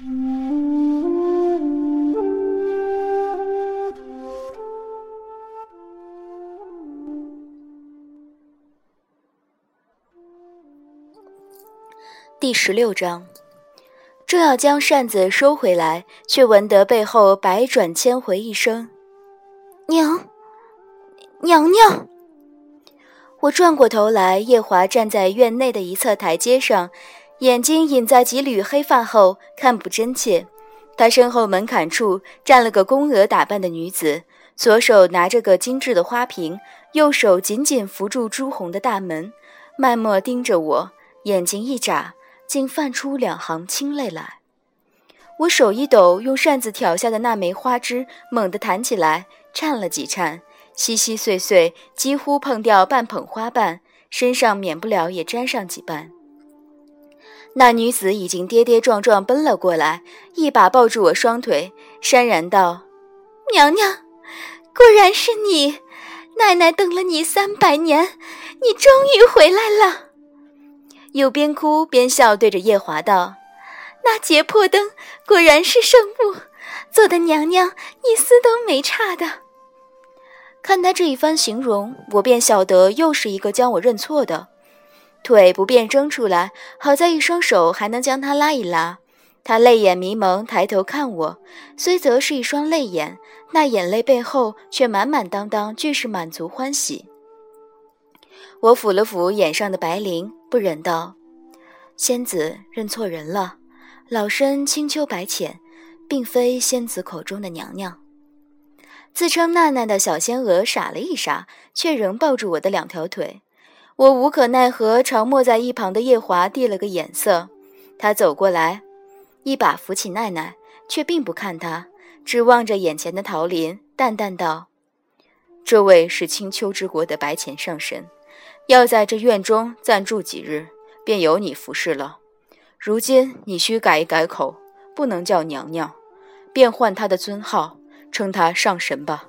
第十六章，正要将扇子收回来，却闻得背后百转千回一声：“娘，娘娘！”我转过头来，夜华站在院内的一侧台阶上，眼睛隐在几缕黑发后，看不真切。他身后门槛处站了个宫娥打扮的女子，左手拿着个精致的花瓶，右手紧紧扶住朱红的大门，脉脉盯着我，眼睛一眨。竟泛出两行清泪来。我手一抖，用扇子挑下的那枚花枝猛地弹起来，颤了几颤，稀稀碎碎，几乎碰掉半捧花瓣，身上免不了也沾上几瓣。那女子已经跌跌撞撞奔了过来，一把抱住我双腿，潸然道：“娘娘，果然是你！奶奶等了你三百年，你终于回来了。”又边哭边笑，对着夜华道：“那结魄灯果然是圣物，做的娘娘一丝都没差的。”看他这一番形容，我便晓得又是一个将我认错的。腿不便挣出来，好在一双手还能将他拉一拉。他泪眼迷蒙，抬头看我，虽则是一双泪眼，那眼泪背后却满满当当俱是满足欢喜。我抚了抚眼上的白绫。不忍道：“仙子认错人了，老身青丘白浅，并非仙子口中的娘娘。”自称娜娜的小仙娥傻了一傻，却仍抱住我的两条腿。我无可奈何，朝默在一旁的夜华递了个眼色。他走过来，一把扶起奈奈，却并不看他，只望着眼前的桃林，淡淡道：“这位是青丘之国的白浅上神。”要在这院中暂住几日，便由你服侍了。如今你需改一改口，不能叫娘娘，便换她的尊号，称她上神吧。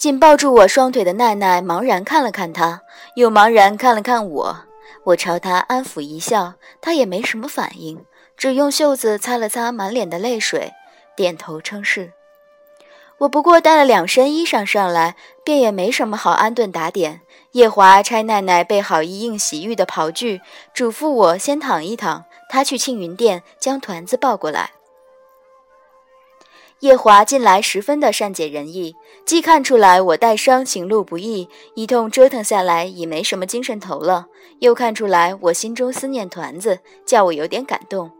紧抱住我双腿的奈奈茫然看了看他，又茫然看了看我。我朝他安抚一笑，他也没什么反应，只用袖子擦了擦满脸的泪水，点头称是。我不过带了两身衣裳上来，便也没什么好安顿打点。夜华差奈奈备好一应洗浴的袍具，嘱咐我先躺一躺，他去庆云殿将团子抱过来。夜华近来十分的善解人意，既看出来我带伤行路不易，一通折腾下来已没什么精神头了，又看出来我心中思念团子，叫我有点感动。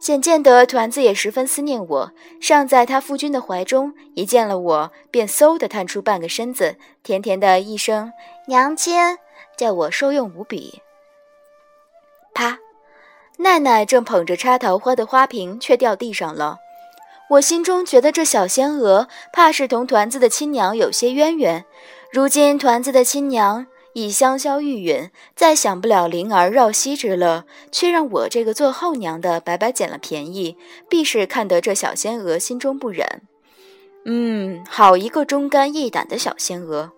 显见得团子也十分思念我，尚在他夫君的怀中，一见了我，便嗖地探出半个身子，甜甜的一声“娘亲”，叫我受用无比。啪！奈奈正捧着插桃花的花瓶，却掉地上了。我心中觉得这小仙娥怕是同团子的亲娘有些渊源，如今团子的亲娘。已香消玉殒，再享不了灵儿绕膝之乐，却让我这个做后娘的白白捡了便宜，必是看得这小仙娥心中不忍。嗯，好一个忠肝义胆的小仙娥。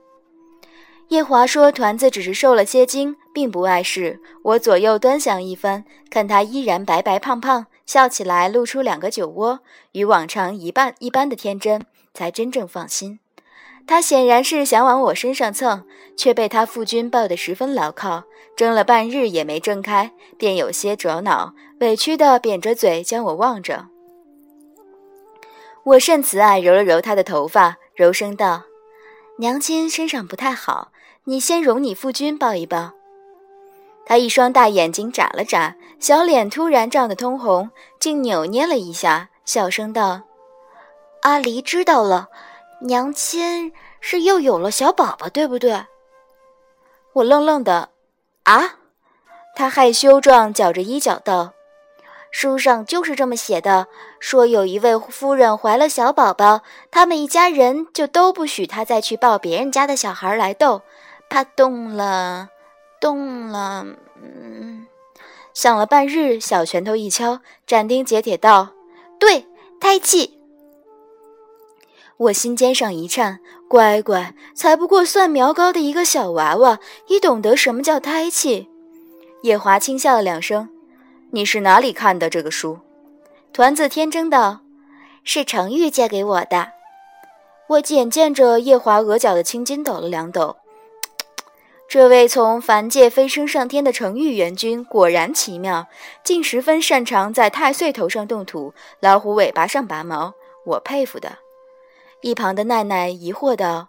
叶华说：“团子只是受了些惊，并不碍事。”我左右端详一番，看他依然白白胖胖，笑起来露出两个酒窝，与往常一半一般的天真，才真正放心。他显然是想往我身上蹭，却被他父君抱得十分牢靠，争了半日也没挣开，便有些着恼，委屈地扁着嘴将我望着。我甚慈爱，揉了揉他的头发，柔声道：“娘亲身上不太好，你先容你父君抱一抱。”他一双大眼睛眨了眨，小脸突然涨得通红，竟扭捏了一下，小声道：“阿离知道了。”娘亲是又有了小宝宝，对不对？我愣愣的，啊！他害羞状绞着衣角道：“书上就是这么写的，说有一位夫人怀了小宝宝，他们一家人就都不许她再去抱别人家的小孩来逗，怕动了，动了。”嗯，想了半日，小拳头一敲，斩钉截铁道：“对，胎气。”我心尖上一颤，乖乖，才不过蒜苗高的一个小娃娃，已懂得什么叫胎气。叶华轻笑了两声：“你是哪里看的这个书？”团子天真道：“是程玉借给我的。”我眼见着夜华额角的青筋抖了两抖。这位从凡界飞升上天的成玉元君果然奇妙，竟十分擅长在太岁头上动土，老虎尾巴上拔毛，我佩服的。一旁的奈奈疑惑道：“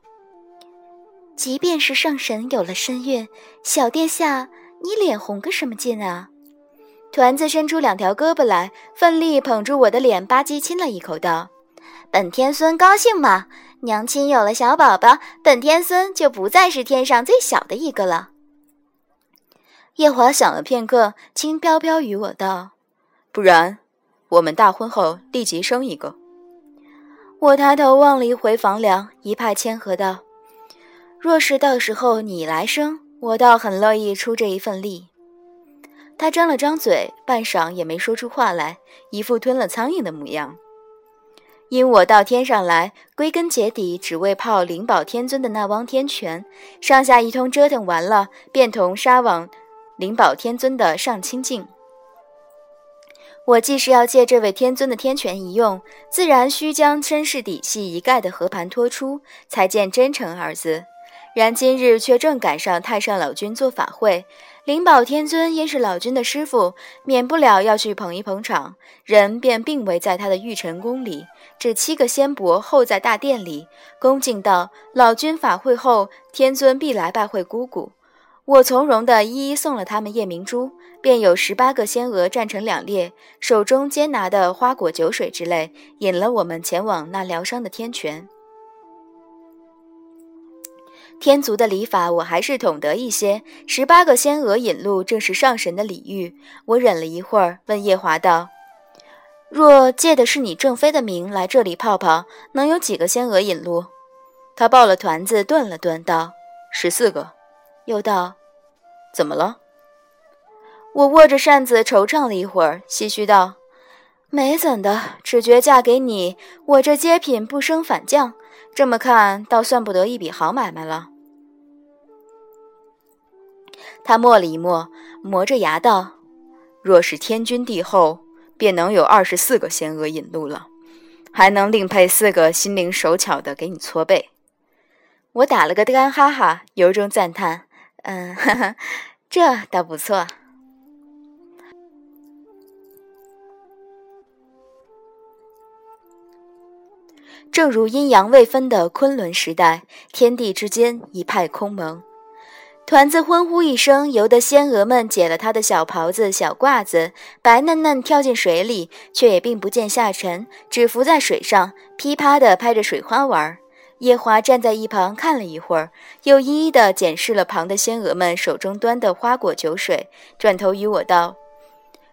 即便是上神有了身孕，小殿下你脸红个什么劲啊？”团子伸出两条胳膊来，奋力捧住我的脸，吧唧亲了一口，道：“本天孙高兴嘛，娘亲有了小宝宝，本天孙就不再是天上最小的一个了。”夜华想了片刻，轻飘飘与我道：“不然，我们大婚后立即生一个。”我抬头望了一回房梁，一派谦和道：“若是到时候你来生，我倒很乐意出这一份力。”他张了张嘴，半晌也没说出话来，一副吞了苍蝇的模样。因我到天上来，归根结底只为泡灵宝天尊的那汪天泉，上下一通折腾完了，便同杀往灵宝天尊的上清境。我既是要借这位天尊的天权一用，自然需将身世底细一概的和盘托出，才见真诚二字。然今日却正赶上太上老君做法会。灵宝天尊因是老君的师傅，免不了要去捧一捧场，人便并未在他的玉晨宫里。这七个仙伯候在大殿里，恭敬道：“老君法会后，天尊必来拜会姑姑。”我从容地一一送了他们夜明珠，便有十八个仙娥站成两列，手中兼拿的花果酒水之类，引了我们前往那疗伤的天泉。天族的礼法我还是懂得一些。十八个仙娥引路，正是上神的礼遇。我忍了一会儿，问夜华道：“若借的是你正妃的名来这里泡泡，能有几个仙娥引路？”他抱了团子，顿了顿，道：“十四个。”又道：“怎么了？”我握着扇子惆怅了一会儿，唏嘘道：“没怎的，只觉嫁给你，我这阶品不升反降。”这么看，倒算不得一笔好买卖了。他默了一默，磨着牙道：“若是天君地后，便能有二十四个仙娥引路了，还能另配四个心灵手巧的给你搓背。”我打了个干哈哈，由衷赞叹：“嗯，哈哈，这倒不错。”正如阴阳未分的昆仑时代，天地之间一派空蒙。团子欢呼一声，由得仙娥们解了他的小袍子、小褂子，白嫩嫩跳进水里，却也并不见下沉，只浮在水上，噼啪地拍着水花玩。夜华站在一旁看了一会儿，又一一地检视了旁的仙娥们手中端的花果酒水，转头与我道：“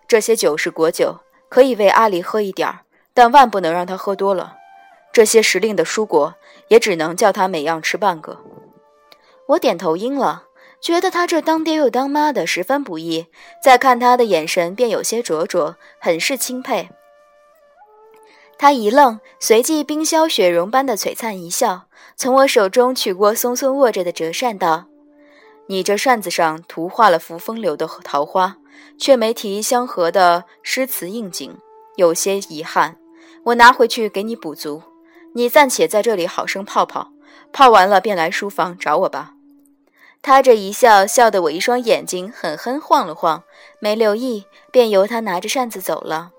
这些酒是果酒，可以喂阿离喝一点儿，但万不能让他喝多了。”这些时令的蔬果，也只能叫他每样吃半个。我点头应了，觉得他这当爹又当妈的十分不易。再看他的眼神，便有些灼灼，很是钦佩。他一愣，随即冰消雪融般的璀璨一笑，从我手中取过松松握着的折扇，道：“你这扇子上涂画了幅风流的桃花，却没提相合的诗词应景，有些遗憾。我拿回去给你补足。”你暂且在这里好生泡泡，泡完了便来书房找我吧。他这一笑，笑得我一双眼睛狠狠晃了晃，没留意，便由他拿着扇子走了。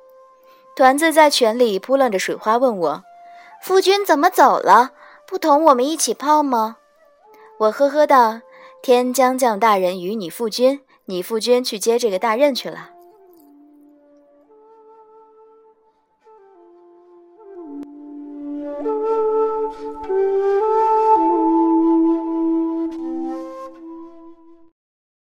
团子在泉里扑棱着水花，问我：“夫君怎么走了？不同我们一起泡吗？”我呵呵道：“天将降大人与你夫君，你夫君去接这个大任去了。”